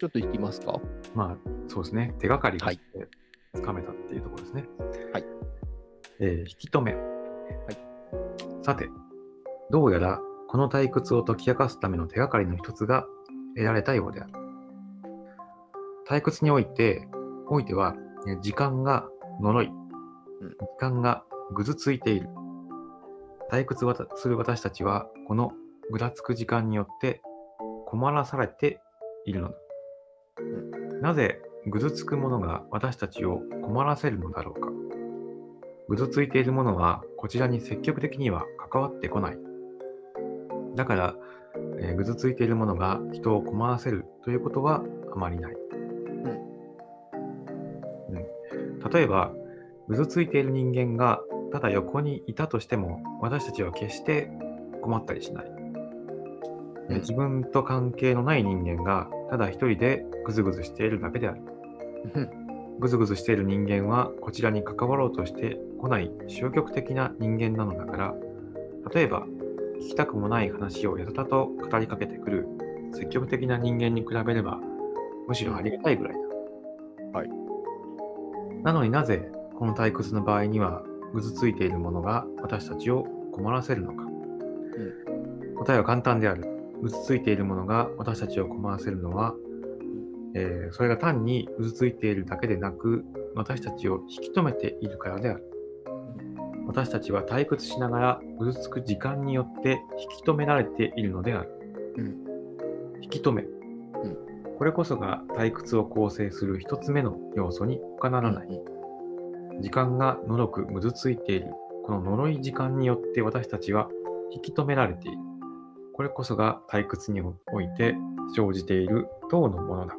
ちょっといきますか？まあ、そうですね。手がかりがつかめたっていうところですね。はい。えー引き止め。はい。さて、どうやらこの退屈を解き明かすための手がかりの一つが得られたようである。退屈において、おいては、えー時間が呪い、ん時間がぐずついている。退屈する私たちは、このぐらつく時間によって困らされているのだ。なぜぐずつくものが私たちを困らせるのだろうか？ぐずついているものはこちらに積極的には関わってこない。だから、えーぐずついているものが人を困らせるということはあまりない。うん例えば、ぐずついている人間がただ横にいたとしても私たちは決して困ったりしない。えー自分と関係のない人間がただ一人でぐずぐずしているだけである。ぐずぐずしている人間はこちらに関わろうとしてこない消極的な人間なのだから、例えば聞きたくもない話をやたらと語りかけてくる積極的な人間に比べればむしろありがたいぐらいだ。はい。なのになぜこの退屈の場合にはぐずついているものが私たちを困らせるのか。答えは簡単である。ぐずついているものが私たちを困らせるのは、えーそれが単にうずついているだけでなく、私たちを引き止めているからである。私たちは退屈しながらうずつく時間によって引き止められているのである。うん引き止め、これこそが退屈を構成する一つ目の要素に他ならない。時間がのろくぐずついている。この呪い時間によって私たちは引き止められている。これこそが退屈において生じている等のものだ。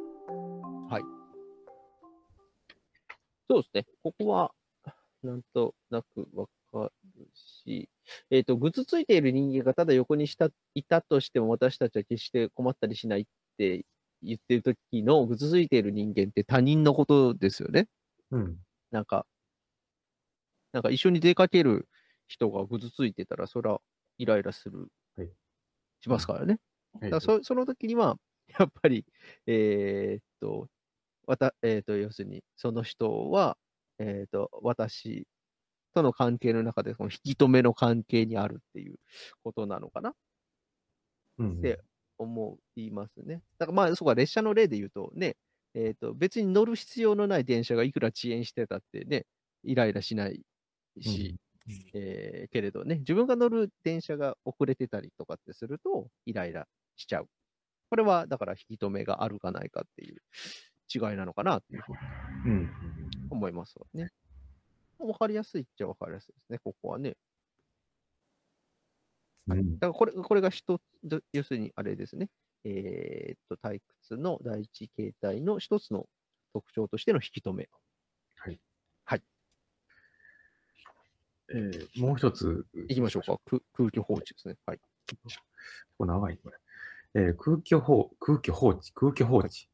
そうですね。ここは、なんとなくわかるし、えっ、と、ぐずついている人間がただ横にしたいたとしても、私たちは決して困ったりしないって言ってる時のぐずついている人間って他人のことですよね。うん。なんか、なんか一緒に出かける人がぐずついてたら、それはイライラする、はいしますからね。はいだからそその時には、やっぱり、えーっと、わた、えーっと、要するに、その人は、えーっと、私との関係の中で、その引き止めの関係にあるっていうことなのかな。っうん。て思いますね。だからまあ、そうか、列車の例で言うとね、えーっと、別に乗る必要のない電車がいくら遅延してたってね、イライラしないし、えーけれどね、自分が乗る電車が遅れてたりとかってすると、イライラしちゃう。これは、だから引き止めがあるかないかっていう違いなのかなっていうふうにうん。思いますわね。わかりやすいっちゃわかりやすいですね、ここはね。うん。だからこれ、これが一つ、要するにあれですね。えーっと、退屈の第一形態の一つの特徴としての引き止め。えーもう一つ。いきましょうか。空空気放置ですね。はい。結構長い、これ。えー空気放、空気放置、空気放置。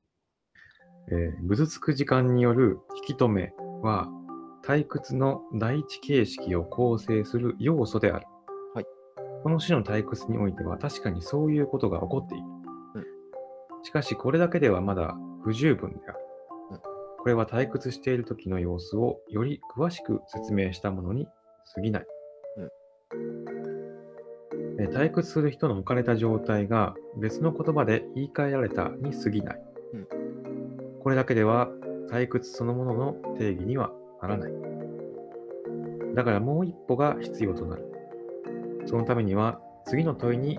えーぐずつく時間による引き止めは、退屈の第一形式を構成する要素である。はい。この種の退屈においては確かにそういうことが起こっている。しかし、これだけではまだ不十分である。うんこれは退屈している時の様子をより詳しく説明したものに過ぎない。えー退屈する人の置かれた状態が別の言葉で言い換えられたに過ぎない。これだけでは退屈そのものの定義にはならない。だからもう一歩が必要となる。そのためには次の問いに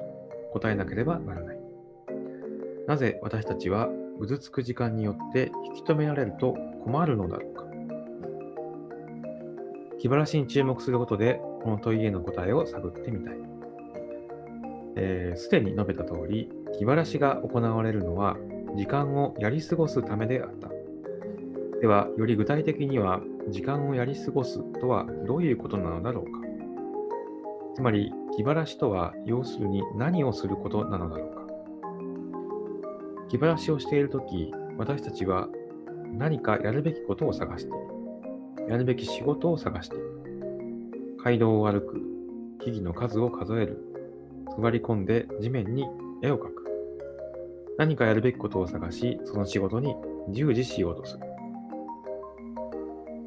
答えなければならない。なぜ私たちはうずつく時間によって引き止められると困るのだろうか。気晴らしに注目することで、この問いへの答えを探ってみたい。えーすでに述べた通り、気晴らしが行われるのは、時間をやり過ごすためであった。では、より具体的には、時間をやり過ごすとはどういうことなのだろうか。つまり、気晴らしとは、要するに何をすることなのだろうか。気晴らしをしているとき、私たちは何かやるべきことを探している。やるべき仕事を探している。街道を歩く。木々の数を数える。座り込んで地面に絵を描く。何かやるべきことを探し、その仕事に従事しようとする。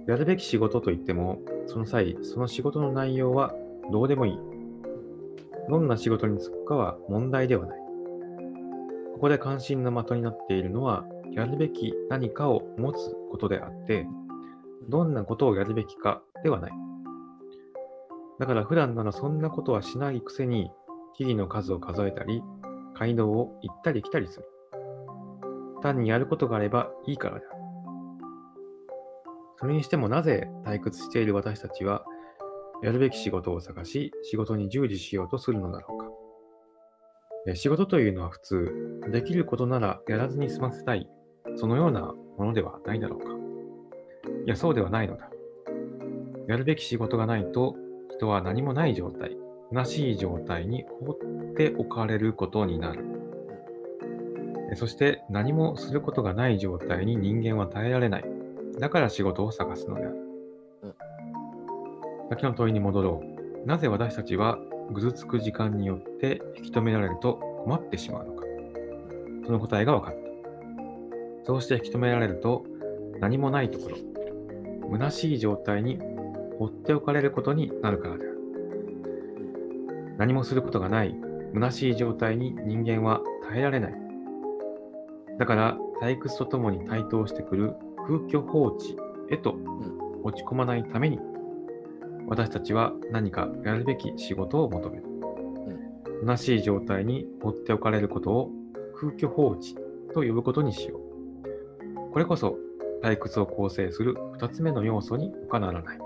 やるべき仕事といっても、その際、その仕事の内容はどうでもいい。どんな仕事に就くかは問題ではない。ここで関心の的になっているのは、やるべき何かを持つことであって、どんなことをやるべきかではない。だから普段ならそんなことはしないくせに、木々の数を数えたり、街道を行ったり来たりする。単にやることがあればいいからである。それにしてもなぜ退屈している私たちは、やるべき仕事を探し、仕事に従事しようとするのだろうか。仕事というのは普通、できることならやらずに済ませたい、そのようなものではないだろうか。いや、そうではないのだ。やるべき仕事がないと、人は何もない状態、虚しい状態に放っておかれることになる。そして何もすることがない状態に人間は耐えられない。だから仕事を探すのである。うん先の問いに戻ろう。なぜ私たちはぐずつく時間によって引き止められると困ってしまうのか。その答えが分かった。そうして引き止められると何もないところ、虚しい状態に放っておかれることになるからである。何もすることがない、虚しい状態に人間は耐えられない。だから退屈とともに台頭してくる空虚放置へと落ち込まないために、私たちは何かやるべき仕事を求める。虚しい状態に放っておかれることを空虚放置と呼ぶことにしよう。これこそ退屈を構成する二つ目の要素に他ならない。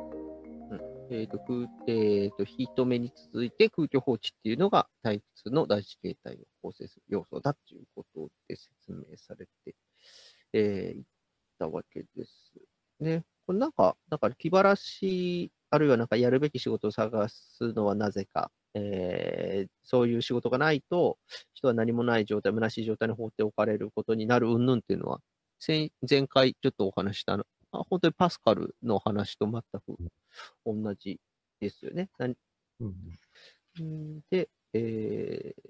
えっ、と、空、えっ、と、火止めに続いて空虚放置っていうのが退屈の第一形態を構成する要素だっていうことで説明されて、えーいったわけです。ね。これなんか、だから気晴らし、あるいはなんかやるべき仕事を探すのはなぜか、えーそういう仕事がないと、人は何もない状態、虚しい状態に放っておかれることになる云々っていうのは、前回ちょっとお話ししたの、あ本当にパスカルの話と全く同じですよね。なうんんで、えー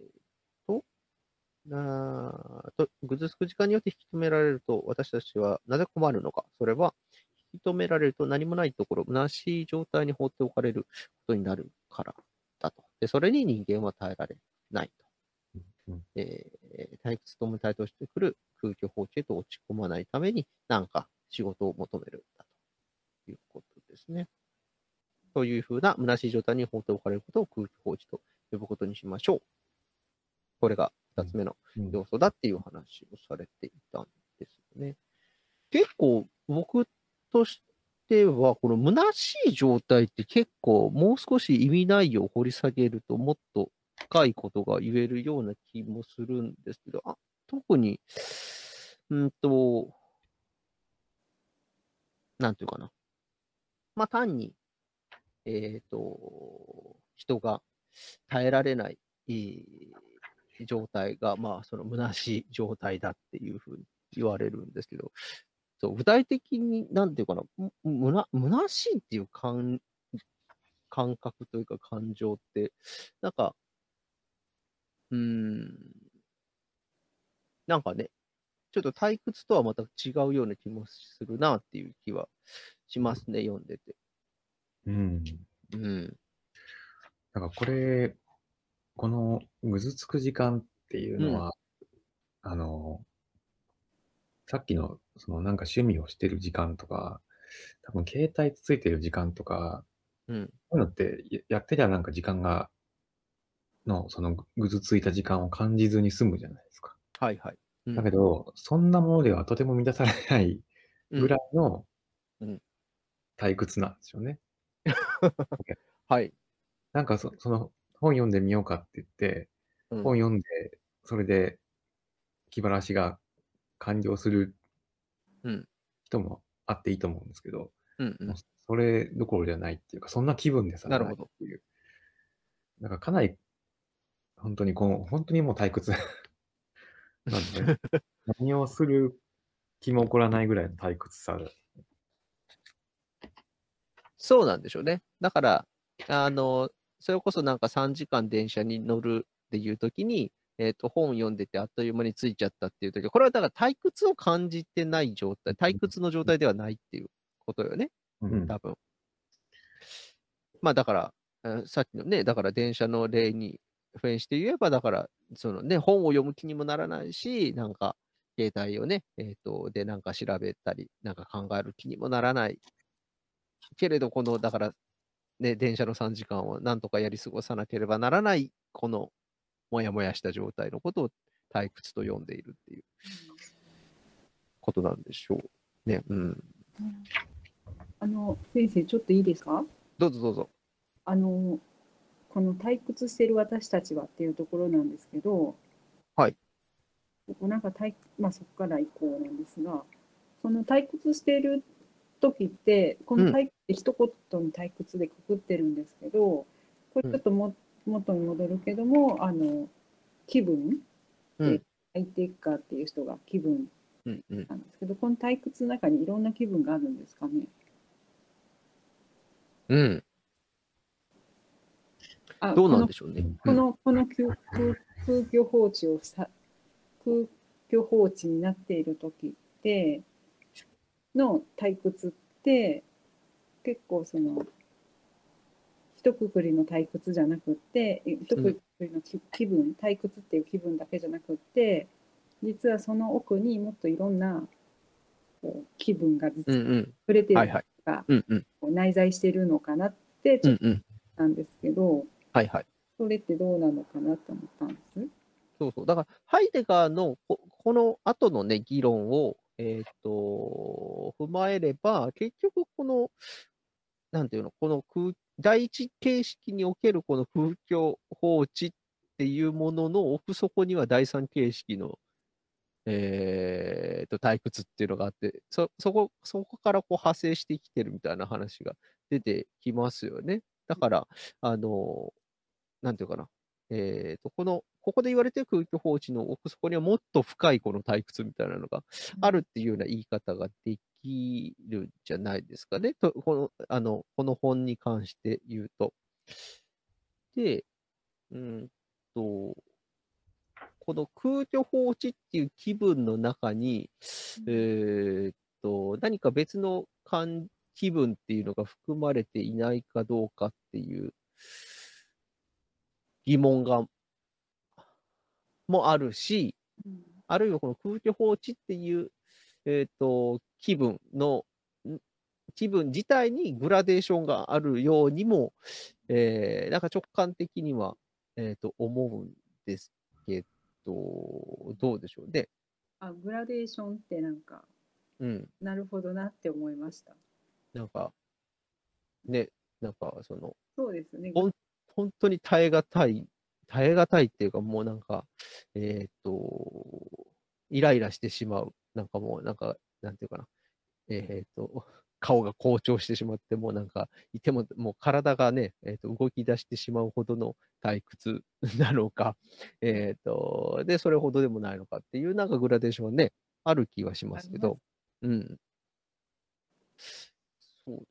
と、なと、ぐずつく時間によって引き止められると、私たちはなぜ困るのか。それは、引き止められると何もないところ、虚しい状態に放っておかれることになるからだと。で、それに人間は耐えられないと。うんえー退屈とも対等してくる空虚放置へと落ち込まないために、なんか仕事を求めるんだということですね。というふうな虚しい状態に放っておかれることを空気放置と呼ぶことにしましょう。これが二つ目のうん要素だっていう話をされていたんですよね。結構僕としては、この虚しい状態って結構もう少し意味内容を掘り下げるともっと深いことが言えるような気もするんですけど、あ特に、うんと、なんていうかな。まあ単に、えっ、と、人が耐えられない、えー状態が、まあ、その虚しい状態だっていうふうに言われるんですけど、そう具体的に、なんていうかな、むむな虚しいっていう感感覚というか感情って、なんか、うーん、なんかね、ちょっと退屈とはまた違うような気もするなっていう気はしますね、読んでて。うん。うん。なんかこれ、このぐずつく時間っていうのは、あの、さっきのそのなんか趣味をしてる時間とか、多分携帯つついてる時間とか、うん。こういうのってややってりゃなんか時間が、のそのぐぐずついた時間を感じずに済むじゃないですか。はいはい。うん。だけど、そんなものではとても満たされないぐらいのうん。退屈なんですよね。はい。なんかそその本読んでみようかって言って、うん。本読んで、それで気晴らしが完了するうん。人もあっていいと思うんですけど、うんうん。もうそれどころじゃないっていうか、そんな気分でさなるほど。っていう。なんかかなり、本当にこう、本当にもう退屈なんで、何をする気も起こらないぐらいの退屈さ。そうなんでしょうね。だから、あの、それこそなんか3時間電車に乗るっていう時に、えっ、と、本読んでてあっという間についちゃったっていう時これはだから退屈を感じてない状態、退屈の状態ではないっていうことよね、うん多分。まあだから、えーさっきのね、だから電車の例に付演して言えば、だから、そのね、本を読む気にもならないし、なんか、携帯をね、えっ、と、で、なんか調べたり、なんか考える気にもならない。けれど、この、だから、ね、電車の3時間をなんとかやり過ごさなければならない、この、もやもやした状態のことを退屈と呼んでいるっていうことなんでしょうね。うん。あの先生ちょっといいですか？どうぞどうぞ。あのこの退屈してる私たちはっていうところなんですけど、はい。ここなんか退まあそこから以降なんですが、その退屈してる時ってこの退屈って一言に退屈でくくってるんですけど、これちょっとも、元に戻るけどもあの気分うん。相手かっていう人が気分うんうん。なんですけどこの退屈の中にいろんな気分があるんですかね？うん。あどうなんでしょうね。このこの空空空虚放置をさ空虚放置になっている時っての退屈って結構その一括りの退屈じゃなくって一括りの気気分退屈っていう気分だけじゃなくって実はその奥にもっといろんなこう気分が実はうんうん。触れてるはいはい。がうんうん。こう内在してるのかなってちょっとうんうん。なんですけど、はいはい。それってどうなのかなと思ったんです？そうそう。だから、ハイデガーのここの後のね、議論を、えっ、と、踏まえれば、結局この、なんていうの、この空、第一形式におけるこの空虚放置っていうものの奥底には第三形式の、えっと、退屈っていうのがあって、そ、そこ、そこからこう派生してきてるみたいな話が出てきますよね。だから、あの、なんていうかな。えっと、この、ここで言われてる空虚放置の奥底にはもっと深いこの退屈みたいなのがあるっていうような言い方ができるんじゃないですかね。とこの、あの、この本に関して言うと。で、うんと、この空虚放置っていう気分の中に、えーっと、何か別の感気分っていうのが含まれていないかどうかっていう疑問が、もあるし、うんあるいはこの空虚放置っていう、えっ、と、気分の、ん気分自体にグラデーションがあるようにも、えーなんか直感的には、えっ、と、思うんですけど、どうでしょう？ね。あグラデーションってなんかうん。なるほどなって思いました。なんか、ね、なんかその、そうですね。本当に耐え難い、耐え難いっていうか、もうなんか、えーっと、イライラしてしまう。なんかもう、なんか、なんていうかな。えーっと、顔が紅潮してしまって、もうなんか、いても、もう体がね、えーっと、動き出してしまうほどの退屈 なのか、えーっと、で、それほどでもないのかっていう、なんかグラデーションはね、ある気はしますけど、うん。そう。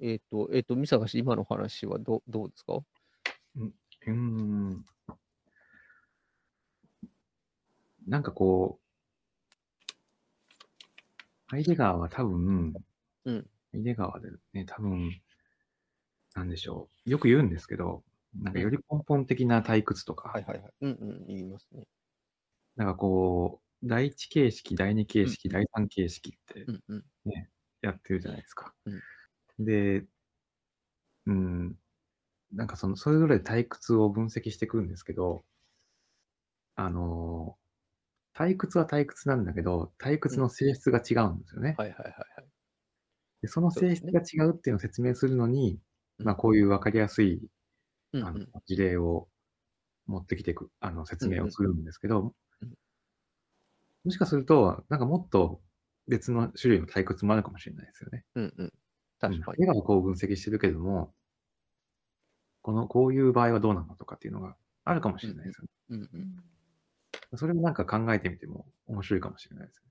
えっ、と、えっ、と、三坂氏、今の話はどどうですか？うーん。なんかこう、ハイデガーは多分、うんハイデガーはね、多分、なんでしょう。よく言うんですけど、なんかより根本的な退屈とか、はいはいはい。うんうん、言いますね。なんかこう、第一形式、第二形式、第三形式ってうんうん。やってるじゃないですか。うんで、うん、なんかその、それぞれ退屈を分析していくんですけど、あの、退屈は退屈なんだけど、退屈の性質が違うんですよね。はいはいはいはい。でその性質が違うっていうのを説明するのに、うんまあこういうわかりやすいあのうんうん。事例を持ってきてく、あの説明をするんですけどうん、もしかすると、なんかもっと別の種類の退屈もあるかもしれないですよね。うんうん。確かに。絵がこう分析してるけども、この、こういう場合はどうなのとかっていうのがあるかもしれないですよね。うんう。うんんそれもなんか考えてみても面白いかもしれないですね。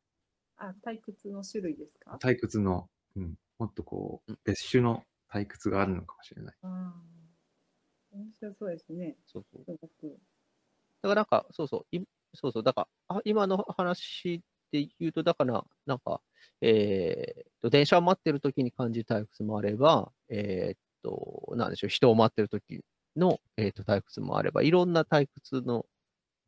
あ退屈の種類ですか？退屈の、うん、もっとこう、うん別種の退屈があるのかもしれない。あー面白そうですね。そうそう。だからなんか、そうそう、いそうそう、だから、あ今の話で言うと、だから、なんか、えーと、電車を待ってる時に感じる退屈もあれば、えーっと、なんでしょう、人を待ってる時の、えーっと、退屈もあれば、いろんな退屈の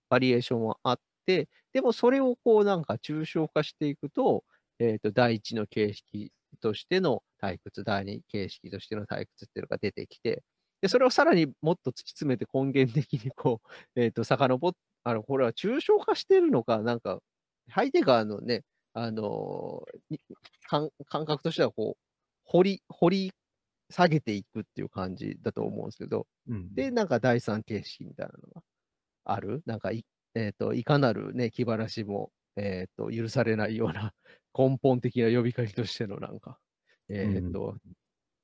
バリエーションはあって、でもそれをこうなんか抽象化していくと、えーっと、第一の形式としての退屈、第二形式としての退屈っていうのが出てきて、で、それをさらにもっと突き詰めて根源的にこう、えっ、と、遡っあの、これは抽象化してるのか、なんか、ハイデガーのね、あの感感覚としてはこう、掘り、掘り下げていくっていう感じだと思うんですけど、うん。で、なんか第三形式みたいなのがある？なんかい、えっ、と、いかなるね、気晴らしも、えっ、と、許されないような 根本的な呼びかけとしてのなんか、えっ、と、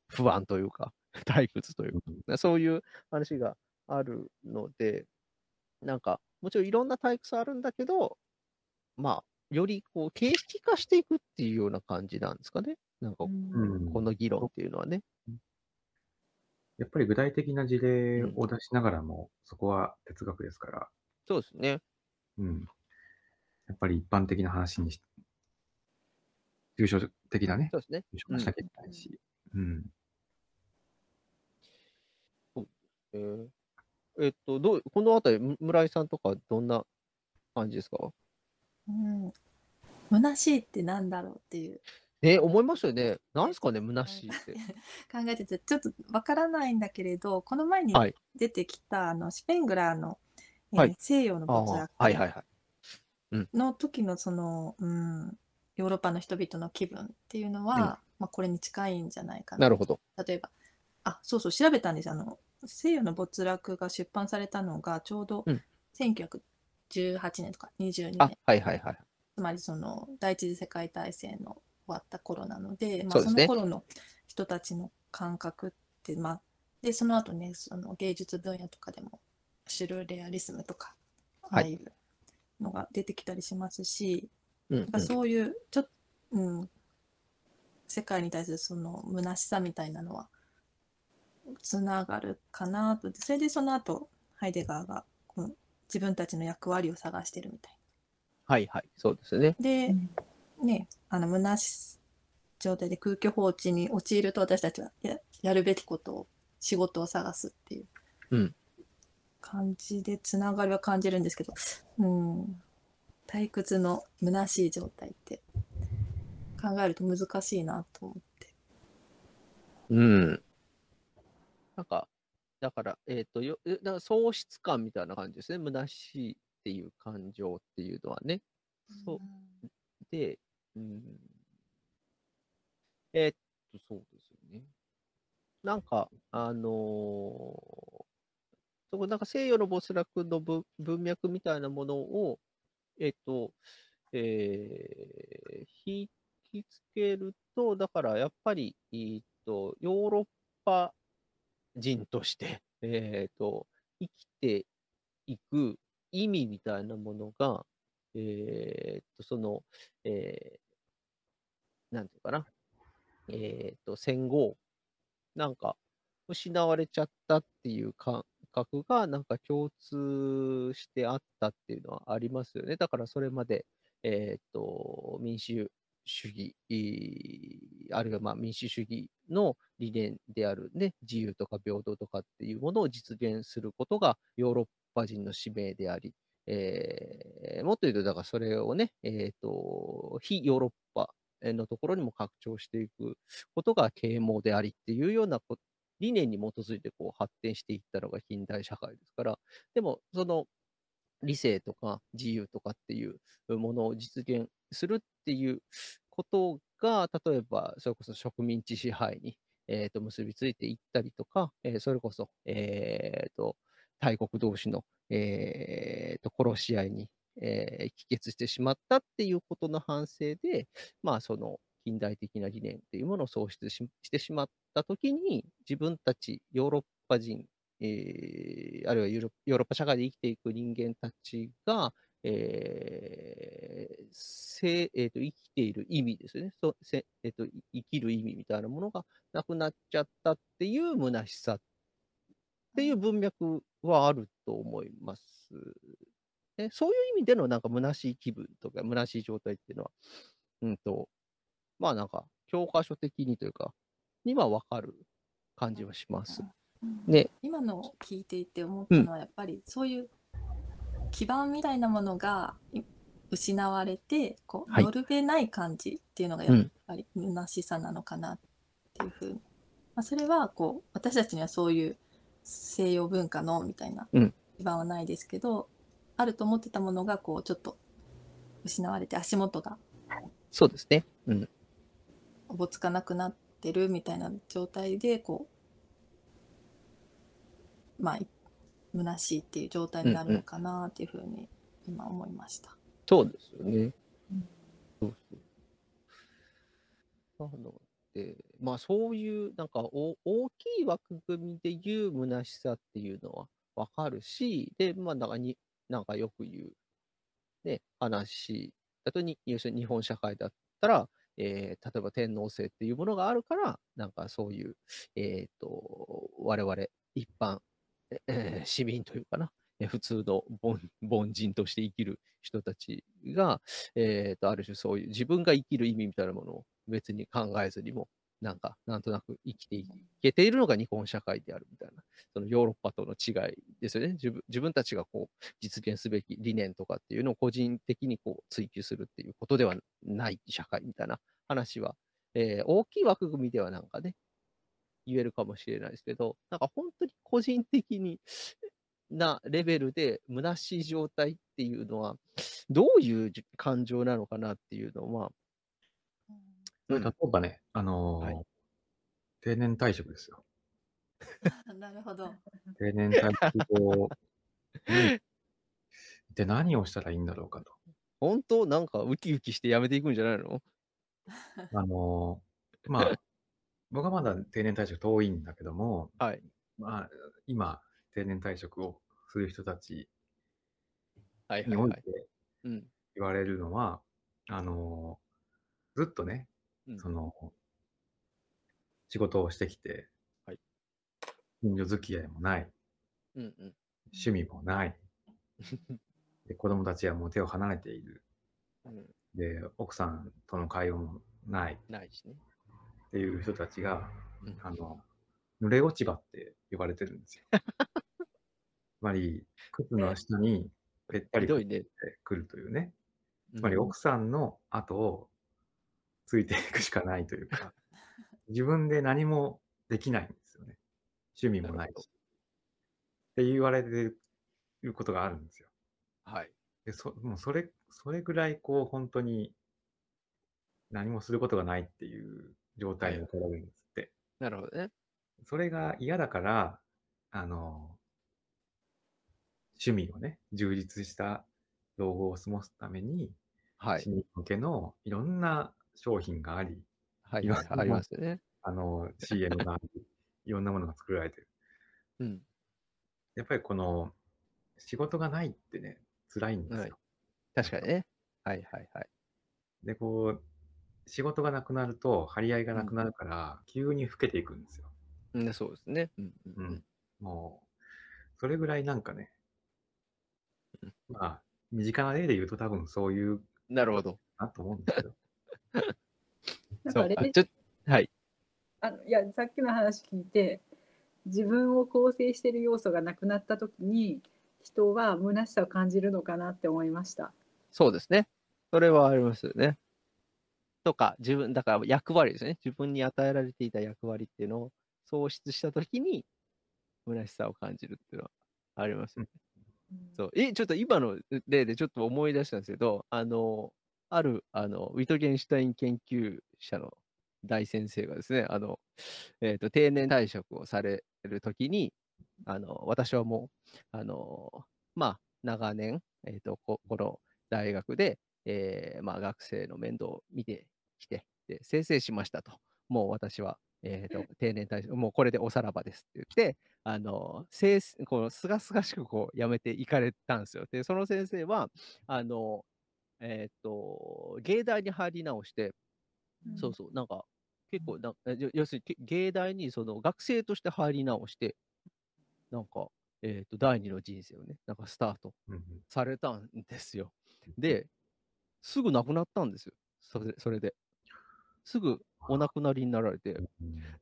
不安というか、退屈というか、そういう話があるので、なんか、もちろんいろんな退屈あるんだけど、まあ、よりこう、形式化していくっていうような感じなんですかね。なんか、うんこの議論っていうのはね。やっぱり具体的な事例を出しながらも、そこは哲学ですから、そうですね。うん。やっぱり一般的な話にし、抽象的なね、そうですね。抽象化しなきゃいけないし、うん。えーえっと、どう、このあたり、む村井さんとかどんな感じですか？うん。虚しいってなんだろうっていうね、思いますよね。なんですかね、虚しいって。考えててちょっとわからないんだけれどこの前にはい出てきた、あのシュペングラーの、えーはい西洋のあ没落あはいはいはい。の時のその、うん、ヨーロッパの人々の気分っていうのは、うんまあ、これに近いんじゃないかななるほど。例えばあそうそう調べたんですあの西洋の没落が出版されたのがちょうどうん1918年とか22あ年、はいはいはい。つまりその第一次世界大戦の終わった頃なので、まあ、その頃の人たちの感覚って、まあ、でその後ねその芸術分野とかでもシュルレアリスムとかあはい。あいうのが出てきたりしますし、うん、やっぱそういうちょっと、うん、世界に対するその虚しさみたいなのはつながるかなと。それでその後ハイデガーが自分たちの役割を探してるみたいはいはい。そうですね。で、うんねあの虚し状態で空虚放置に陥ると私たちはややるべきことを仕事を探すっていううん感じでつながりは感じるんですけど、うん、退屈の虚しい状態って考えると難しいなと思って。うん。なんか、だから、えっ、と、よ、えだから喪失感みたいな感じですね。虚しいっていう感情っていうのはね。そうで、うん。えーっと、そうですよね。なんか、あのーそこ、なんか西洋の没落の文文脈みたいなものを、えーっと、えー引きつけると、だからやっぱり、えーっと、ヨーロッパ人として、えーっと、生きていく意味みたいなものが、えーっと、その、えーなんていうかな、えーっと、戦後、なんか、失われちゃったっていう感覚が、なんか共通してあったっていうのはありますよね。だからそれまで、えーっと、民主主義、あるいはまあ民主主義の理念であるね、自由とか平等とかっていうものを実現することがヨーロッパ人の使命であり、えーもっと言うと、だからそれをね、えっ、と、非ヨーロッパのところにも拡張していくことが啓蒙でありっていうような理念に基づいてこう発展していったのが近代社会ですから、でも、その理性とか自由とかっていうものを実現するっていうことが、例えば、それこそ植民地支配に、えーと結びついていったりとか、えーそれこそ、えーと大国同士の、えーと殺し合いに、えー帰結してしまったっていうことの反省で、まあ、その近代的な理念っていうものを喪失してしまったときに、自分たちヨーロッパ人、えーあるいはヨーロッパ社会で生きていく人間たちが、えーせえーと生きている意味ですよね、そうせえーと、い生きる意味みたいなものがなくなっちゃったっていう虚しさっていう文脈はあると思います。ね、そういう意味でのなんか虚しい気分とか虚しい状態っていうのは、うんと、まあなんか教科書的にというか、にはわかる感じはします。ね、今のを聞いていて思ったのは、やっぱりそういう基盤みたいなものがい失われて、こう、はい乗るべない感じっていうのがやっぱり虚しさなのかなっていうふうに。まあ、それは、こう、私たちにはそういう西洋文化のみたいなうん基盤はないですけど、あると思ってたものが、こう、ちょっと失われて足元がそうですね。うん。おぼつかなくなってるみたいな状態でこうまあい虚しいっていう状態になるのかなっていうふうに今思いました。そうですよね。うんそうそう。なので、まあそういうなんかお大きい枠組みで言う虚しさっていうのはわかるし、で、まあなんかに、なんかよく言う、ね、話だとに、要するに日本社会だったら、えー例えば天皇制っていうものがあるから、なんかそういう、えっ、と、我々一般、えー市民というかな、普通の凡人として生きる人たちが、えー、とある種そういう自分が生きる意味みたいなものを別に考えずにも、なんか、なんとなく生きていけているのが日本社会であるみたいな、そのヨーロッパとの違いですよね。自分自分たちがこう実現すべき理念とかっていうのを個人的にこう追求するっていうことではない社会みたいな話は、えー大きい枠組みではなんかね、言えるかもしれないですけど、なんか本当に個人的になレベルで虚しい状態っていうのは、どういうじ感情なのかなっていうのは、例えばね、あのーはい定年退職ですよ。なるほど。定年退職後に、で何をしたらいいんだろうかと。本当？なんかウキウキしてやめていくんじゃないの？あのーまあ、僕はまだ定年退職遠いんだけども、はい。まあ、今、定年退職をする人たちはいはいはい。においてうん。言われるのは、あのーずっとね、うんその、仕事をしてきて、はい近所付き合いもない、うんうん。趣味もない、で子供たちはもう手を離れている、うん、で、奥さんとの会話もないっないしね。ていう人たちが、うんあの、濡れ落ち葉って呼ばれてるんですよ。つまり、靴の下にぺったり。ってくるというね。つつまり奥さんの後をついていくしかないというか、自分で何もできないんですよね。趣味もないし。って言われてることがあるんですよ。はい。でそもうそれ、それぐらいこう本当に何もすることがないっていう状態に置かれるんですって。なるほどね。それが嫌だから、あの、趣味をね、充実した老後を過ごすために、はい市。民向けのいろんな商品があり、はい。ありますよね。あの、CM があり、いろんなものが作られてる。うん。やっぱりこの、仕事がないってね、辛いんですよ。はい確かにね。はいはいはい。で、こう、仕事がなくなると、張り合いがなくなるから、急に老けていくんですよ。うん、そうですね。うん。もう、それぐらいなんかねうん、まあ、身近な例で言うと多分そういうなるほど。なと思うんですけど。そう。なんかレあちょはい。あのいやさっきの話聞いて自分を構成している要素がなくなった時に人は虚しさを感じるのかなって思いました。そうですね。それはありますよね。とか、自分、だから役割ですね。自分に与えられていた役割っていうのを喪失したときに、虚しさを感じるっていうのはありますよね。そう。え、ちょっと今の例でちょっと思い出したんですけど、あの、ある、あの、ウィトゲンシュタイン研究者の大先生がですね、あの、えっ、と、定年退職をされるときに、あの、私はもう、あの、まあ、長年、えっ、とこ、この大学で、えーまあ、学生の面倒を見てきて、で、生成しましたと。もう私は、えっ、と、定年退職、もうこれでおさらばですって言って、あの、せいこのすがすがしくこう辞めていかれたんですよ。で、その先生は、あの、えっ、と、芸大に入り直して、そうそう、なんか、結構な、要するにけ芸大にその学生として入り直して、なんか、えっ、と、第二の人生をね、なんかスタートされたんですよ。で、すぐ亡くなったんですよ。それそれで。すぐお亡くなりになられて。うん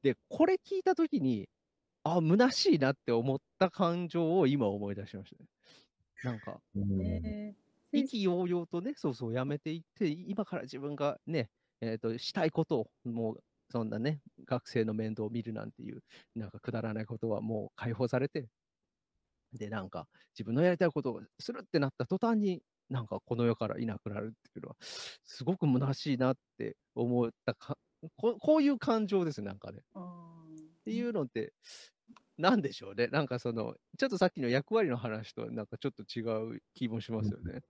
で、これ聞いたときに、あ、虚しいなって思った感情を今思い出しましたね。なんか、意気揚々とね、そうそう、やめていって、今から自分がね、えっ、と、したいことを、もう、そんなね、学生の面倒を見るなんていう、なんかくだらないことはもう解放されて、で、なんか、自分のやりたいことをするってなった途端に、なんかこの世からいなくなるっていうのは、すごく虚しいなって思ったか、ここういう感情です、なんかね。っていうのって、なんでしょうね。なんかその、ちょっとさっきの役割の話となんかちょっと違う気もしますよね。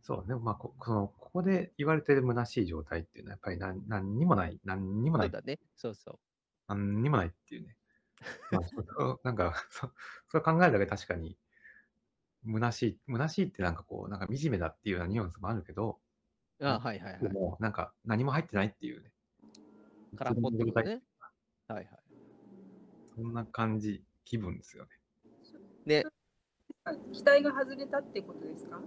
そうね。まあ、ここのここで言われてる虚しい状態っていうのは、やっぱり何何にもない、何にもない、そうだね。そうそう。何にもないっていうね。まあ、なんか、そそれ考えるだけで確かに、虚しい、虚しいってなんかこう、なんか惨めだっていうようなニュアンスもあるけど、あうんはいはいはい。でも、なんか何も入ってないっていうね。空っぽってことね。はいはい。そんな感じ、気分ですよね。ね、期待が外れたってことですか？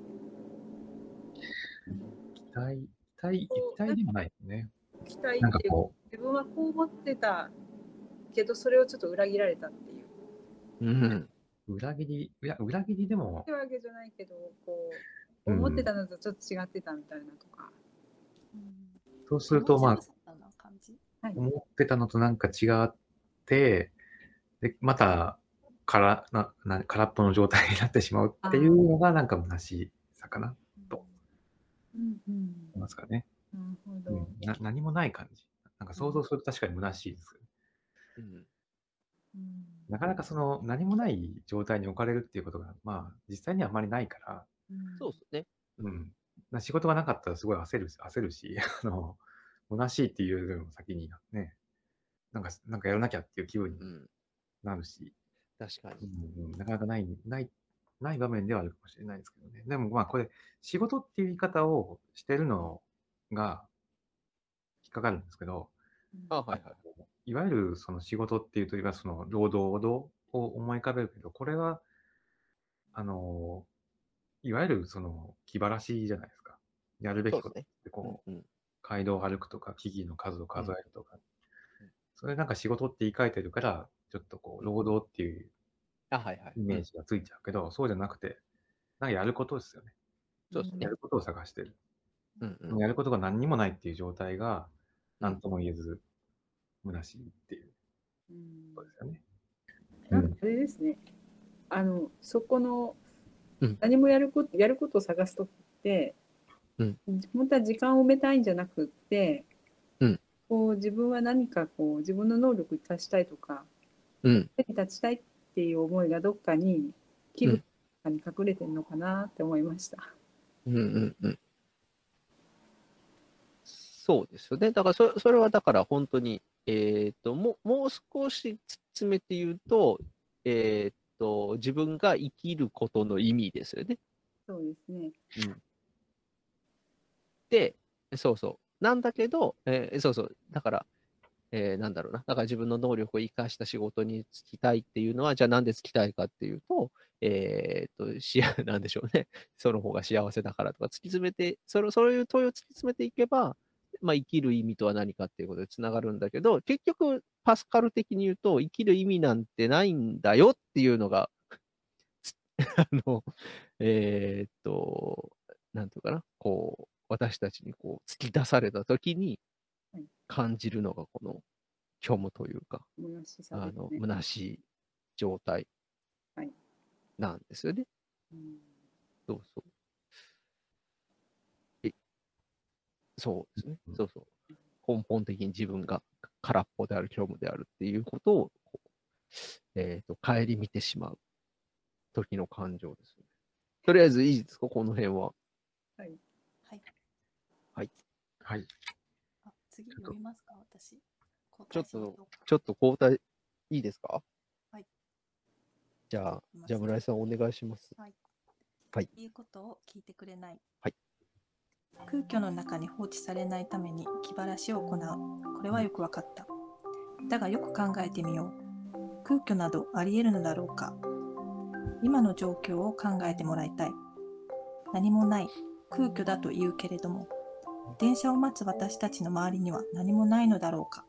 期待、期待、期待でもないよね。期待なんかってこ自分はこう思ってたけどそれをちょっと裏切られたっていううん。う、裏切り、いや、裏切りでも。っ、てわけじゃないけどこううん。思ってたのとちょっと違ってたみたいなとか、そうすると、まあ。思ってたのとなんか違って、で、また、から、な、な、空っぽの状態になってしまうっていうのが、なんか虚しさかな、と。うんうん。思いますかね。なるほど、うん、な何もない感じ。なんか想像すると確かに虚しいですうん。うんなかなかその何もない状態に置かれるっていうことが、まあ、実際にはあまりないから、うんそうですね。うん。な仕事がなかったらすごい焦る、焦るし、あの、虚しいっていうよりも先にね、なんか、なんかやらなきゃっていう気分にうん。なるし、確かうに。んうん、なかなかない、ない、ない場面ではあるかもしれないですけどね。でもまあこれ、仕事っていう言い方をしてるのが引っかかるんですけど、あ、はいはい。いわゆるその仕事っていうときはその労働を思い浮かべるけど、これは、あの、いわゆるその気晴らしじゃないですか。やるべきことっ。てこう、うん。街道を歩くとか、木々の数を数えるとかうん、それなんか仕事って言い換えてるから、ちょっとこう、労働っていう。イメージがついちゃうけど、そうじゃなくて、なんかやることですよね。そうですねや。ることを探してる。うんうん。やることが何にもないっていう状態が、うん何とも言えず、虚しいっていううんことですよね。なんかあれですね、あのそこのうん何もやることやることを探すときって、うん本当は時間を埋めたいんじゃなくって、うんこう自分は何かこう自分の能力を生かしたいとかうん。手に立ちたいっていう思いがどっかに気分かに隠れてるのかなって思いました。うんうんうん。そうですよね。だからそ、それはだから本当に、えっ、と、もう、もう少し詰めて言うと、えっ、と、自分が生きることの意味ですよね。そうですね。うん。で、そうそう。なんだけど、えーそうそう。だから、えーなんだろうな。だから自分の能力を生かした仕事に就きたいっていうのは、じゃあなんで就きたいかっていうと、えっと、し、なんでしょうね。その方が幸せだからとか突き詰めて、それそういう問いを突き詰めていけば、まあ生きる意味とは何かっていうことでつながるんだけど、結局、パスカル的に言うと、生きる意味なんてないんだよっていうのが、あの、えーっと、なんていうかな、こう、私たちにこう突き出されたときにはい感じるのがこの虚無というか、虚しさあの。虚しい状態はいなんですよね。うんそうそう。え、そうですねう。んそうそう。根本的に自分が空っぽである、虚無であるっていうことを、こうえっ、と、顧みてしまう時の感情ですね。とりあえずいいですか、この辺は。はい。はい。あ、次読みますか、私。ちょっとちょっと交代いいですか？はい。じゃあじゃあ村井さんお願いします。はい。はい言うことを聞いてくれない。はい。空虚の中に放置されないために気晴らしを行う。これはよくわかった。だがよく考えてみよう。空虚などあり得るのだろうか今の状況を考えてもらいたい。何もない、空虚だと言うけれども、電車を待つ私たちの周りには何もないのだろうか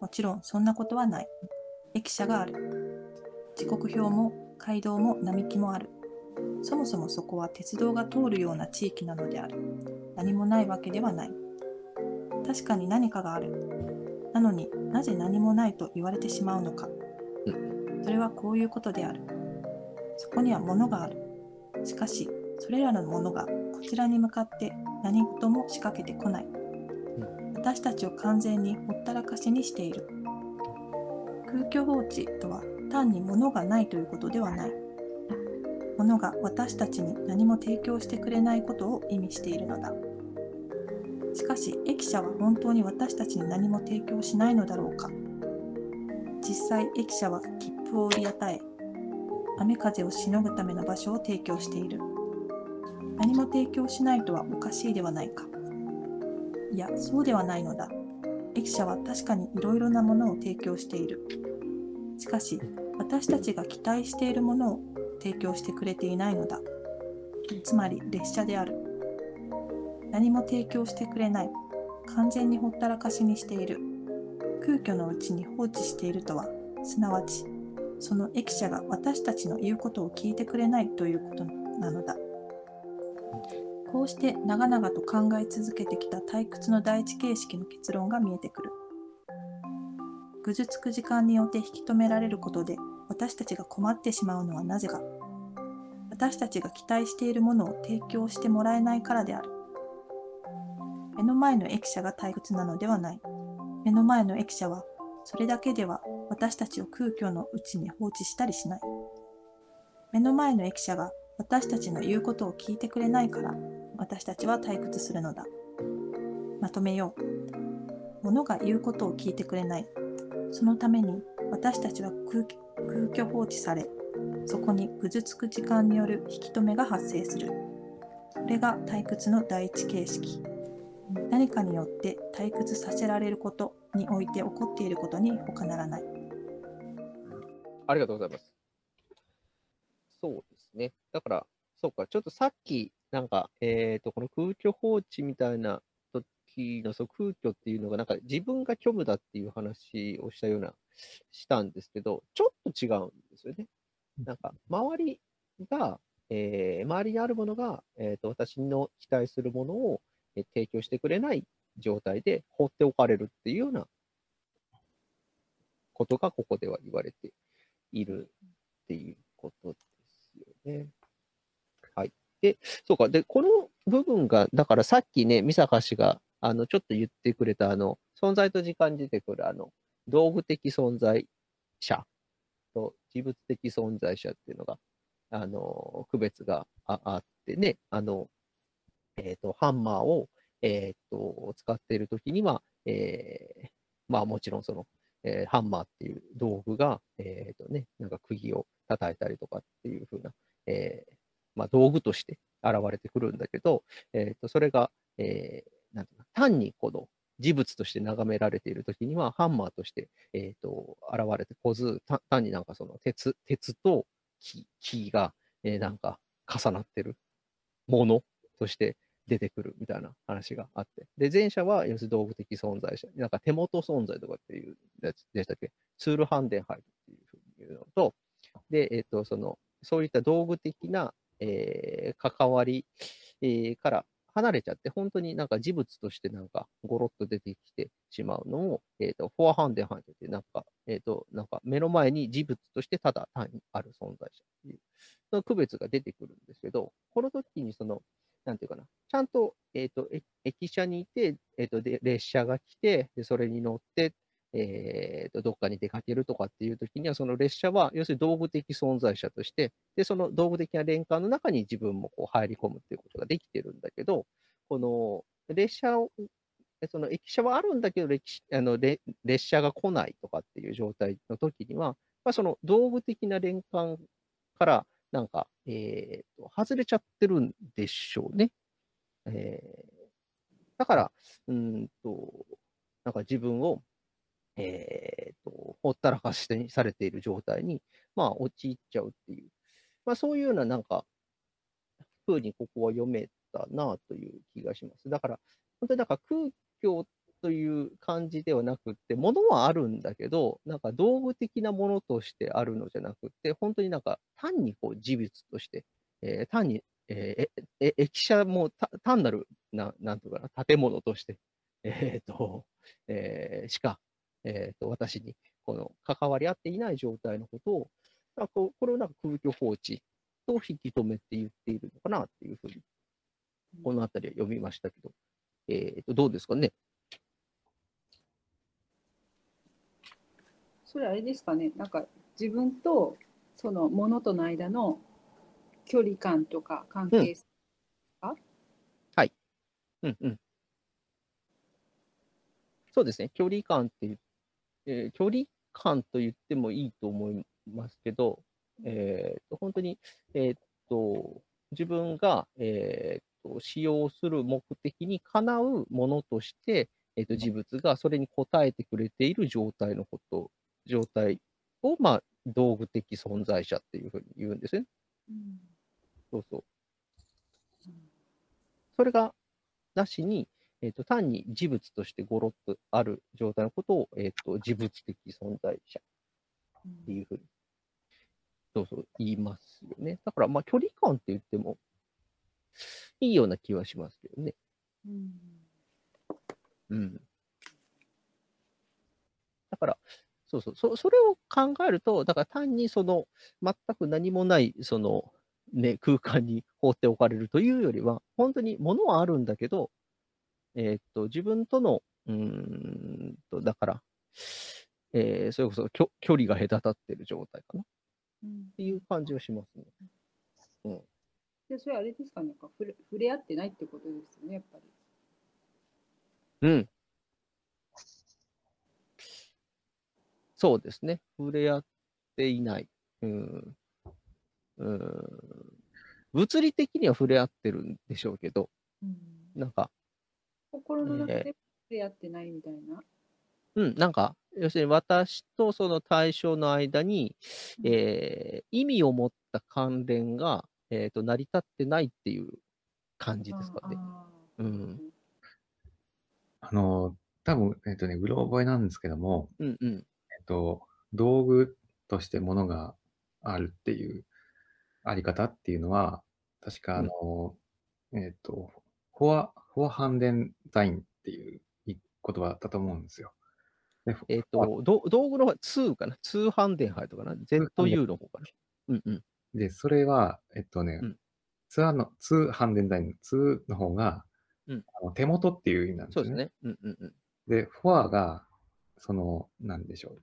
もちろんそんなことはない。駅舎がある。時刻表も街道も並木もある。そもそもそこは鉄道が通るような地域なのである。何もないわけではない。確かに何かがある。なのになぜ何もないと言われてしまうのか。それはこういうことである。そこには物がある。しかし、それらのものがこちらに向かって何事も仕掛けてこない。私たちを完全にほったらかしにしている。空虚放置とは単に物がないということではない。物が私たちに何も提供してくれないことを意味しているのだ。しかし、駅舎は本当に私たちに何も提供しないのだろうか。実際、駅舎は切符を売り与え、雨風をしのぐための場所を提供している。何も提供しないとはおかしいではないか。いや、そうではないのだ。駅舎は確かにいろいろなものを提供している。しかし、私たちが期待しているものを提供してくれていないのだ。つまり列車である。何も提供してくれない。完全にほったらかしにしている。空虚のうちに放置しているとは、すなわち、その駅舎が私たちの言うことを聞いてくれないということなのだ。こうして長々と考え続けてきた退屈の第一形式の結論が見えてくる。ぐずつく時間によって引き止められることで私たちが困ってしまうのはなぜか。私たちが期待しているものを提供してもらえないからである。目の前の駅舎が退屈なのではない。目の前の駅舎はそれだけでは私たちを空虚のうちに放置したりしない。目の前の駅舎が私たちの言うことを聞いてくれないから私たちは退屈するのだ。まとめよう。物が言うことを聞いてくれない。そのために私たちは空空虚放置され、そこにぐずつく時間による引き止めが発生する。これが退屈の第一形式。何かによって退屈させられることにおいて起こっていることに他ならない。ありがとうございます。そうですね。だから、そうか、ちょっとさっき、なんか、えっ、と、この空虚放置みたいな時の、そう空虚っていうのが、なんか自分が虚無だっていう話をしたような、したんですけど、ちょっと違うんですよね。なんか、周りが、えー周りにあるものが、えっ、と、私の期待するものを、えー提供してくれない状態で放っておかれるっていうようなことがここでは言われているっていうことですよね。はい。で、そうか。で、この部分が、だからさっきね、美坂氏が、あの、ちょっと言ってくれた、あの、存在と時間に出てくる、あの、道具的存在者と事物的存在者っていうのが、あの、区別がああってね、あの、えっ、と、ハンマーを、えっ、と、使っているときには、えーまあもちろんその、えーハンマーっていう道具が、えっ、とね、なんか釘を叩いたりとかっていう風な、えーまあ道具として現れてくるんだけど、えっ、と、それが、えーなんていうか、単にこの事物として眺められているときには、ハンマーとして、えっ、と、現れてこず、単になんかその鉄、鉄と木木が、えーなんか重なってるものとして出てくるみたいな話があって。で、前者は、要するに道具的存在者。なんか手元存在とかっていうやつでしたっけ？ツールハンデンハイっていうふうに言うのと、で、えっ、と、その、そういった道具的な、えー関わり、えーから離れちゃって、本当になんか事物としてなんかゴロッと出てきてしまうのを、えっ、と、フォアハンデハイトってなんか、えっ、と、なんか目の前に事物としてただ単にある存在者っていう、その区別が出てくるんですけど、この時にその、なんていうかな、ちゃんと、えっ、と、駅舎にいて、えっ、と、で、列車が来て、で、それに乗って、えっ、と、どっかに出かけるとかっていう時には、その列車は、要するに道具的存在者として、で、その道具的な連関の中に自分もこう入り込むっていうことができてるんだけど、この、列車を、その駅舎はあるんだけど、歴史あの列車が来ないとかっていう状態の時には、まあ、その道具的な連関から、なんか、えーと、外れちゃってるんでしょうね。えーだから、うんと、なんか自分を、えーと、ほったらかしにされている状態に、まあ、陥っちゃうっていう、まあ、そういうような、なんか、ふうにここは読めたなという気がします。だから、本当になんか空虚という感じではなくって、ものはあるんだけど、なんか道具的なものとしてあるのじゃなくて、本当になんか単にこう事物として、えー、単に、えー、え駅舎も単なるな、なんとかな、建物として、えっ、ー、と、えー、しか、えっ、ー、と、私に、この関わり合っていない状態のことを、なんかこれをなんか空虚放置と引き止めて言っているのかなっていうふうに、このあたりは読みましたけど、えっ、と、どうですかね？それあれですかね、なんか自分とそのものとの間の距離感とか関係性か、うん、はい。うんうん。そうですね、距離感っていう、えー、距離感と言ってもいいと思いますけど、えー、と本当に、えー、と自分が、えー、と使用する目的にかなうものとして、えー、と事物がそれに応えてくれている状態のこと、状態を、まあ、道具的存在者っていうふうに言うんですね。うん、そうそう。それがなしに、えーと、単に事物としてごろっとある状態のことを、えーと、事物的存在者っていうふうに、そうそう言いますよね。だから、まあ、距離感って言ってもいいような気はしますけどね。うん。うん、だから、そうそうそ、それを考えると、だから単にその全く何もないその、ね、空間に放っておかれるというよりは、本当に物はあるんだけど、えー、っと、自分との、うんと、だから、えー、それこそ距距離が隔たってる状態かな、うん、っていう感じはしますね。うん。で、それあれですかね、か触れ触れ合ってないってことですよね、やっぱり。うん。そうですね。触れ合っていない。うん。うん。物理的には触れ合ってるんでしょうけど、うん、なんか、心の中でってないみたいな。うん、なんか、要するに私とその対象の間に、うん、えー、意味を持った関連が、えーと、成り立ってないっていう感じですかね。うん、あの、多分えっ、ー、とね、うろ覚えなんですけども、うんうん、えっ、ー、と、道具としてものがあるっていうあり方っていうのは、確かあの、うん、えっ、ー、と、フォア、フォアハンデンザインっていう言葉だったと思うんですよ。えっ、ー、と、道具の方、2かな？通販電配とかな ?ZU の方かな？うんうん。で、それは、えっとね、うん、ツアの、通販電台の2の方が、うん、あの手元っていう意味なんですね。そうですね。うんうんうん。で、フォアが、その、なんでしょ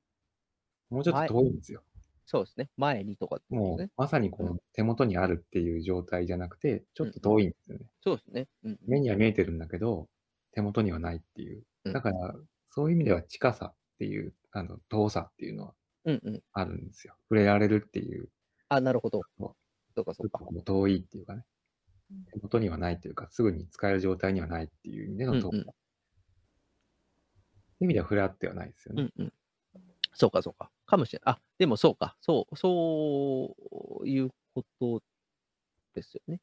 う。もうちょっと遠いんですよ。そうですね。前にとか、ね、もう、まさにこの手元にあるっていう状態じゃなくて、ちょっと遠いんですよね。うん、そうですね、うん。目には見えてるんだけど、手元にはないっていう。だから、そういう意味では近さっていう、あの、遠さっていうのはあるんですよ。うんうん、触れられるっていう。あ、なるほど。そうかそうか。遠いっていうかね。手元にはないというか、すぐに使える状態にはないっていう意味での遠さ。うんうん、意味では触れ合ってはないですよね。うんうんそうか、そうか。かもしれない。あ、でもそうか。そう、そういうことですよね。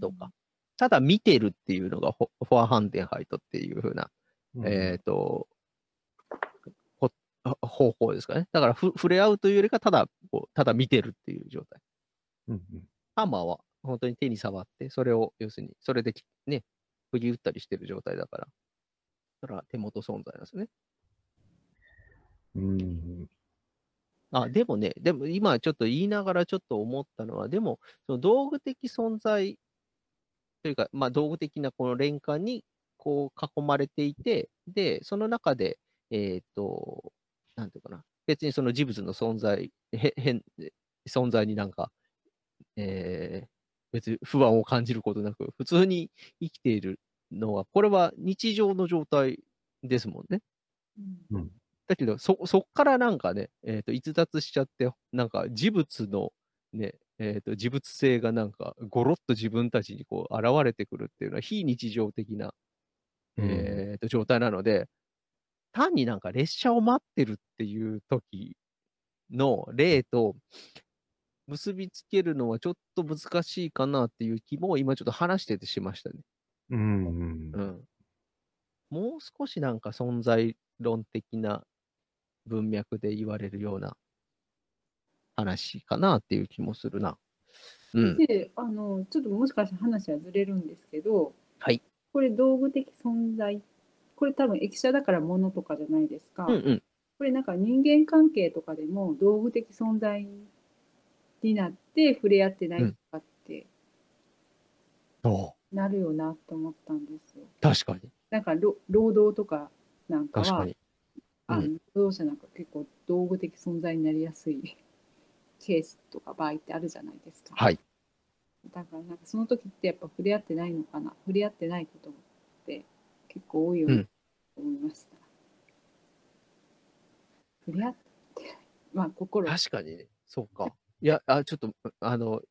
そうか。ただ見てるっていうのがフォアハンデンハイトっていうふうな、うん、えっ、ー、と、方法ですかね。だからふ触れ合うというよりか、ただただ見てるっていう状態。うんうん、ハンマーは本当に手に触って、それを、要するに、それでね、振り打ったりしてる状態だから、だから手元存在なんですね。うん。あ、でもね、でも今ちょっと言いながらちょっと思ったのは、でも、その道具的存在というか、まあ、道具的なこの連関にこう囲まれていて、で、その中で、えっ、と、なんていうかな、別にその事物の存在、へ変、存在になんか、えー、別に不安を感じることなく、普通に生きているのは、これは日常の状態ですもんね。うん、だけど、そ、そっからなんかね、えっ、ー、と、逸脱しちゃって、なんか事物のね、えっ、ー、と、事物性がなんか、ごろっと自分たちにこう、現れてくるっていうのは、非日常的な、えっ、ー、と、状態なので、単になんか列車を待ってるっていう時の例と結びつけるのはちょっと難しいかなっていう気も今ちょっと話しててしましたね。うんうんう。ん。もう少しなんか存在論的な文脈で言われるような話かなっていう気もするな。うん。であのちょっともしかして話はずれるんですけどはい。これ道具的存在これ多分駅舎だから物とかじゃないですか、うんうん。これなんか人間関係とかでも道具的存在になって触れ合ってないとかっておなるよなと思ったんですよ。確かに。なんかろ労働とかなんかは確かに。あのうん労働者なんか結構道具的存在になりやすい ケースとか場合ってあるじゃないですか。はい。だからなんかその時ってやっぱ触れ合ってないのかな？触れ合ってないことって結構多いようなと思いました。触れ合ってまあ心確かにね。そうか。いや、あ、ちょっと、あの、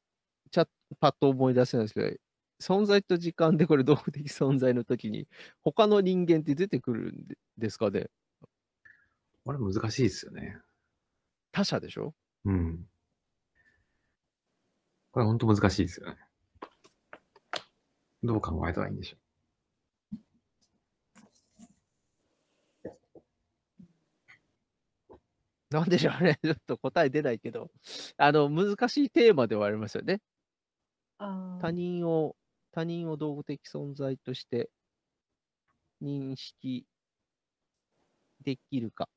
ちゃパッと思い出せないですけど、存在と時間でこれ道具的存在の時に、他の人間って出てくるんでですかね？これ難しいですよね。他者でしょ？うん。これ本当難しいですよね。どう考えたらいいんでしょなんでしょうね。ちょっと答え出ないけど、あの、難しいテーマではありますよね。他人を、他人を道具的存在として認識できるか。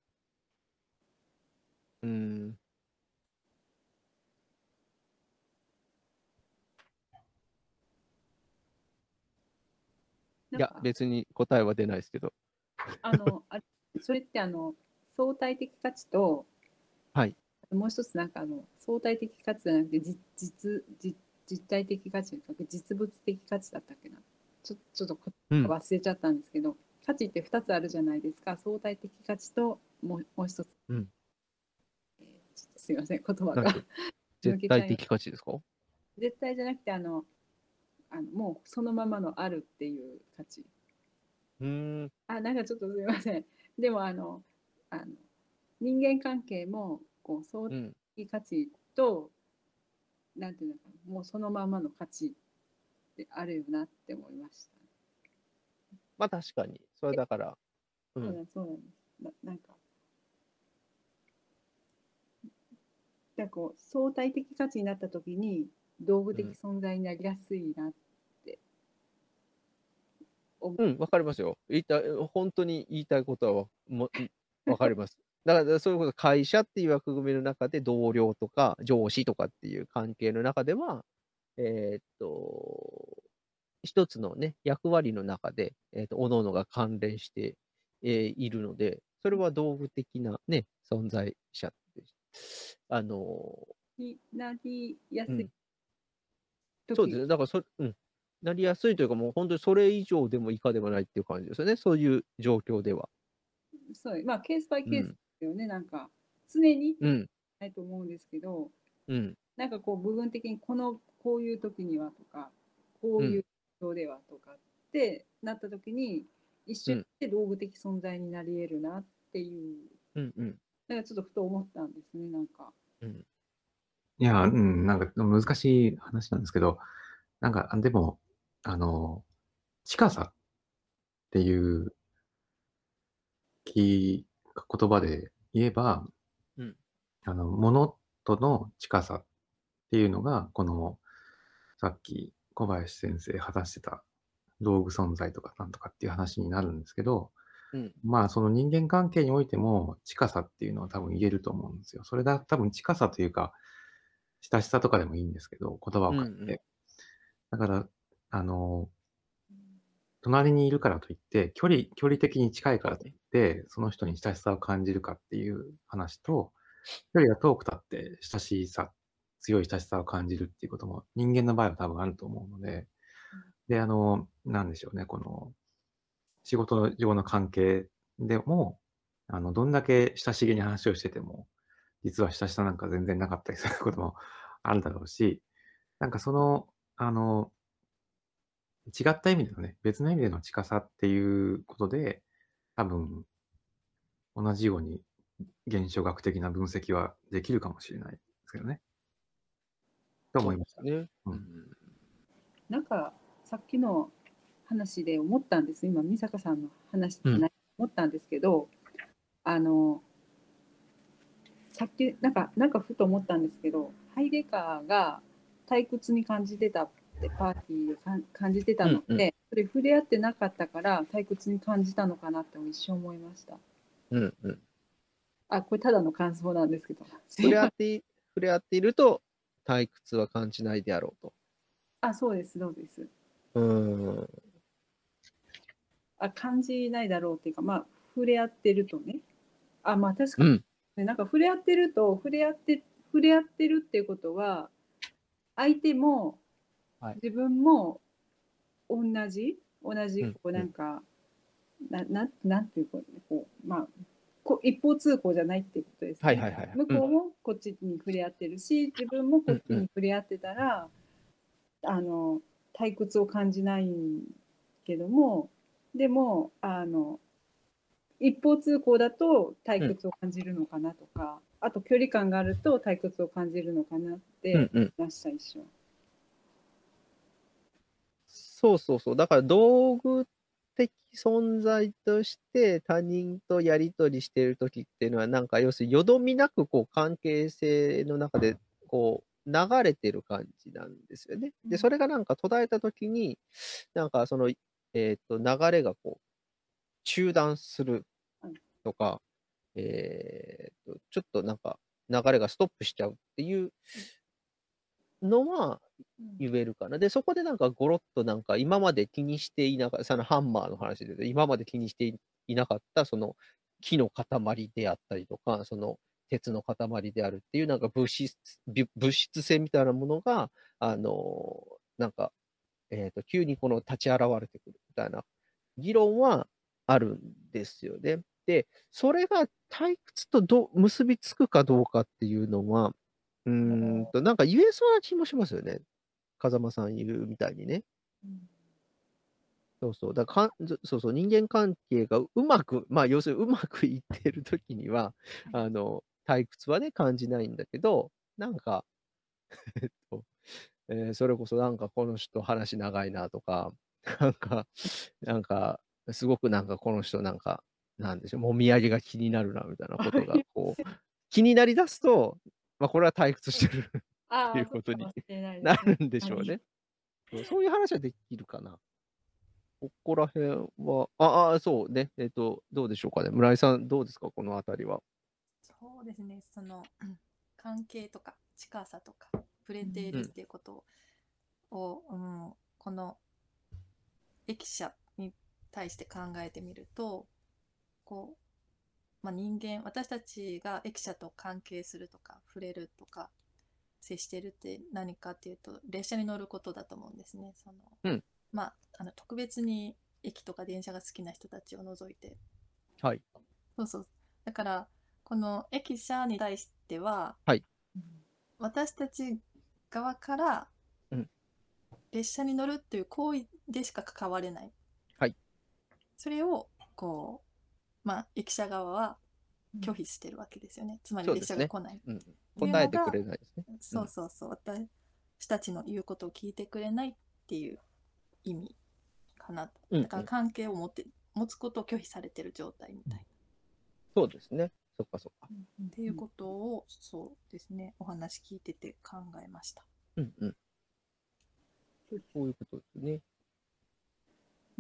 うーん。いや別に答えは出ないですけど。あのあそれってあの相対的価値とはい。もう一つなんかあの相対的価値じゃなくて実実実実体的価値とか実物的価値だったっけなちょちょっとうん。忘れちゃったんですけど、価値って2つあるじゃないですか相対的価値ともうもう一つ、うんすいません言葉が 絶対的価値ですか？絶対じゃなくてあのあのもうそのままのあるっていう価値うーん。あなんかちょっとすみませんでもあのあの人間関係もこう相うん。対価値と、なんていうのかなもうそのままの価値であるよなって思いました。まあ確かに。それだから。う。そうんなんそうなんですななんかだからこう相対的価値になった時に道具的うん存在になりやすいなって思うん、わかりますよ。言いたい、本当に言いたいことはわもわかります。だから、そういうこと、会社っていう枠組みの中で同僚とか上司とかっていう関係の中では、えーっと、一つのね、役割の中で、えーっと、各々が関連して、えーいるので、それは道具的なね、存在者あのになりやすいうん時、そうですね。だからそ、うん。なりやすいというか、もう本当にそれ以上でも以下でもないっていう感じですよね。そういう状況では。そうまあケースバイケースうんですよね、なんか常にうん。ないと思うんですけど、うん。なんかこう部分的にこのこういう時にはとかこういう状況ではとかってなった時に一瞬で道具的存在になり得るなっていう、うん。うん。なんかちょっとふと思ったんですねなんか。うん。いや、うん、なんか難しい話なんですけど、なんか、あでも、あの、近さっていうき言葉で言えば、うんあの、物との近さっていうのが、この、さっき小林先生話してた道具存在とかなんとかっていう話になるんですけど、うん。まあ、その人間関係においても近さっていうのは多分言えると思うんですよ。それが多分近さというか、親しさとかでもいいんですけど、言葉を変えて。うんうんだから、あの、隣にいるからといって、距離、距離的に近いからといって、その人に親しさを感じるかっていう話と、距離が遠くたって親しさ、強い親しさを感じるっていうことも人間の場合は多分あると思うので、で、あの、なんでしょうね、この、仕事上の関係でも、あの、どんだけ親しげに話をしてても、実は親しさなんか全然なかったりすることもあるだろうし、なんかその、あの、違った意味でのね、別の意味での近さっていうことで、多分、同じように現象学的な分析はできるかもしれないですけどね。と思いました。ね。ううんんなんかさっきの話で思ったんです今美坂さんの話じゃない、思ったんですけどあのさっきなんかなんかふと思ったんですけどハイデガーが退屈に感じてたってパーティーをかん感じてたのって、うんうそれ触れ合ってなかったから退屈に感じたのかなって一瞬思いましたうんうん。あこれただの感想なんですけど触れ合ってい、触れ合っていると、退屈は感じないであろうと。あそうですそうですうーん。あ感じないだろうっていうかまあ触れ合ってるとね。あまあ確かに。うん。ねなんか触れ合ってると触れ合って触れ合ってるっていうことは相手もはい。自分も同じ？同じうんこうなんか、なななんていうかこうまあこう一方通行じゃないっていうことです、ね。はいはいはいはい。向こうもこっちに触れ合ってるし、自分もこっちに触れ合ってたら、あの退屈を感じないけどもでもあの一方通行だと退屈を感じるのかなとか、あと距離感があると退屈を感じるのかなってうんうん。思いました、一緒。そうそうそう。だから道具的存在として他人とやり取りしているときっていうのは、なんか要するによどみなくこう関係性の中でこう流れてる感じなんですよね。で、うんそれがなんか途絶えたときに、なんかその、えっと、流れがこう中断するとか、えっと、ちょっとなんか流れがストップしちゃうっていうのは、言えるかな。で、そこでなんかゴロッとなんか今まで気にしていなかった、そのハンマーの話で今まで気にしていいなかったその木の塊であったりとか、その鉄の塊であるっていうなんか物質、物物質性みたいなものが、あのなんか、えっ、と、急にこの立ち現れてくる。みたいな議論はあるんですよね。で、それが退屈とどう結びつくかどうかっていうのは、うーんと、なんか言えそうな気もしますよね。風間さん言うみたいにね。そうそう。だかそうそう、人間関係がうまく、まあ、要するにうまくいってるときには、あの、退屈はね、感じないんだけど、なんか、えっと、えーそれこそなんかこの人話長いなとか、なんか、なんか、すごくなんかこの人なんか、なんでしょう、もみあげが気になるなみたいなことが、こう、気になりだすと、まあ、これは退屈してるあ っていうことになるんでしょうね。そういう話はできるかな。ここら辺は、ああ、そうね。えっ、と、どうでしょうかね。村井さん、どうですか、このあたりは。そうですね、そのうん 関係とか近さとか触れているっていうことを、うんこの駅舎に対して考えてみると、こう、まあ、人間、私たちが駅舎と関係するとか、触れるとか、接してるって何かっていうと、列車に乗ることだと思うんですね。そのうんまあ、あの特別に駅とか電車が好きな人たちを除いて、はい。そうそう。だから、この駅舎に対しては、うん私たち側からうん列車に乗るっていう行為でしか関われない。はい。それを、こう、まあ、駅舎側は拒否してるわけですよね。つまり列車が来ない。うん。いうのが答えてくれないですね。そうそうそう。私たちの言うことを聞いてくれないっていう意味かなだから関係を持って、持つことを拒否されてる状態みたいな。そうですね。そっかそっか。っていうことを、そうですね、お話聞いてて考えました。うんうん。そういうことですね。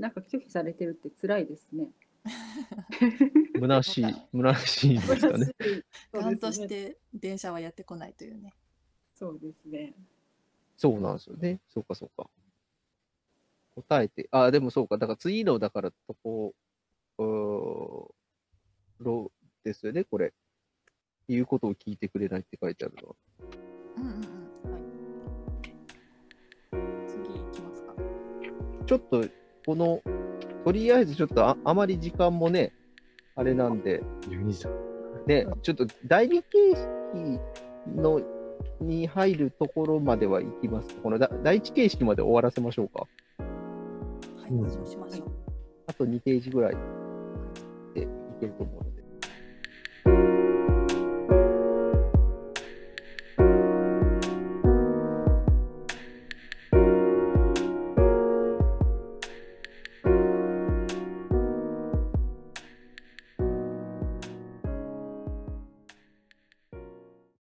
なんか拒否されてるって辛いですね。虚しい、虚しいんですかね。ガンとし。て電車はやってこないというね。そうですね。そうなんですよね。そうかそうか。答えて、あ、でもそうか。だから次の、だからとこ、うーろですよね、これ。言うことを聞いてくれないって書いてあるのは。うんうんうん。はい。次行きますか。ちょっと、この、とりあえずちょっとああまり時間もね、あれなんで、12時だ。ね、ちょっと第二形式のに入るところまでは行きますかこのだ第一形式まで終わらせましょうか。はい、うんそうしましょう。あと2ページぐらいでいけると思うの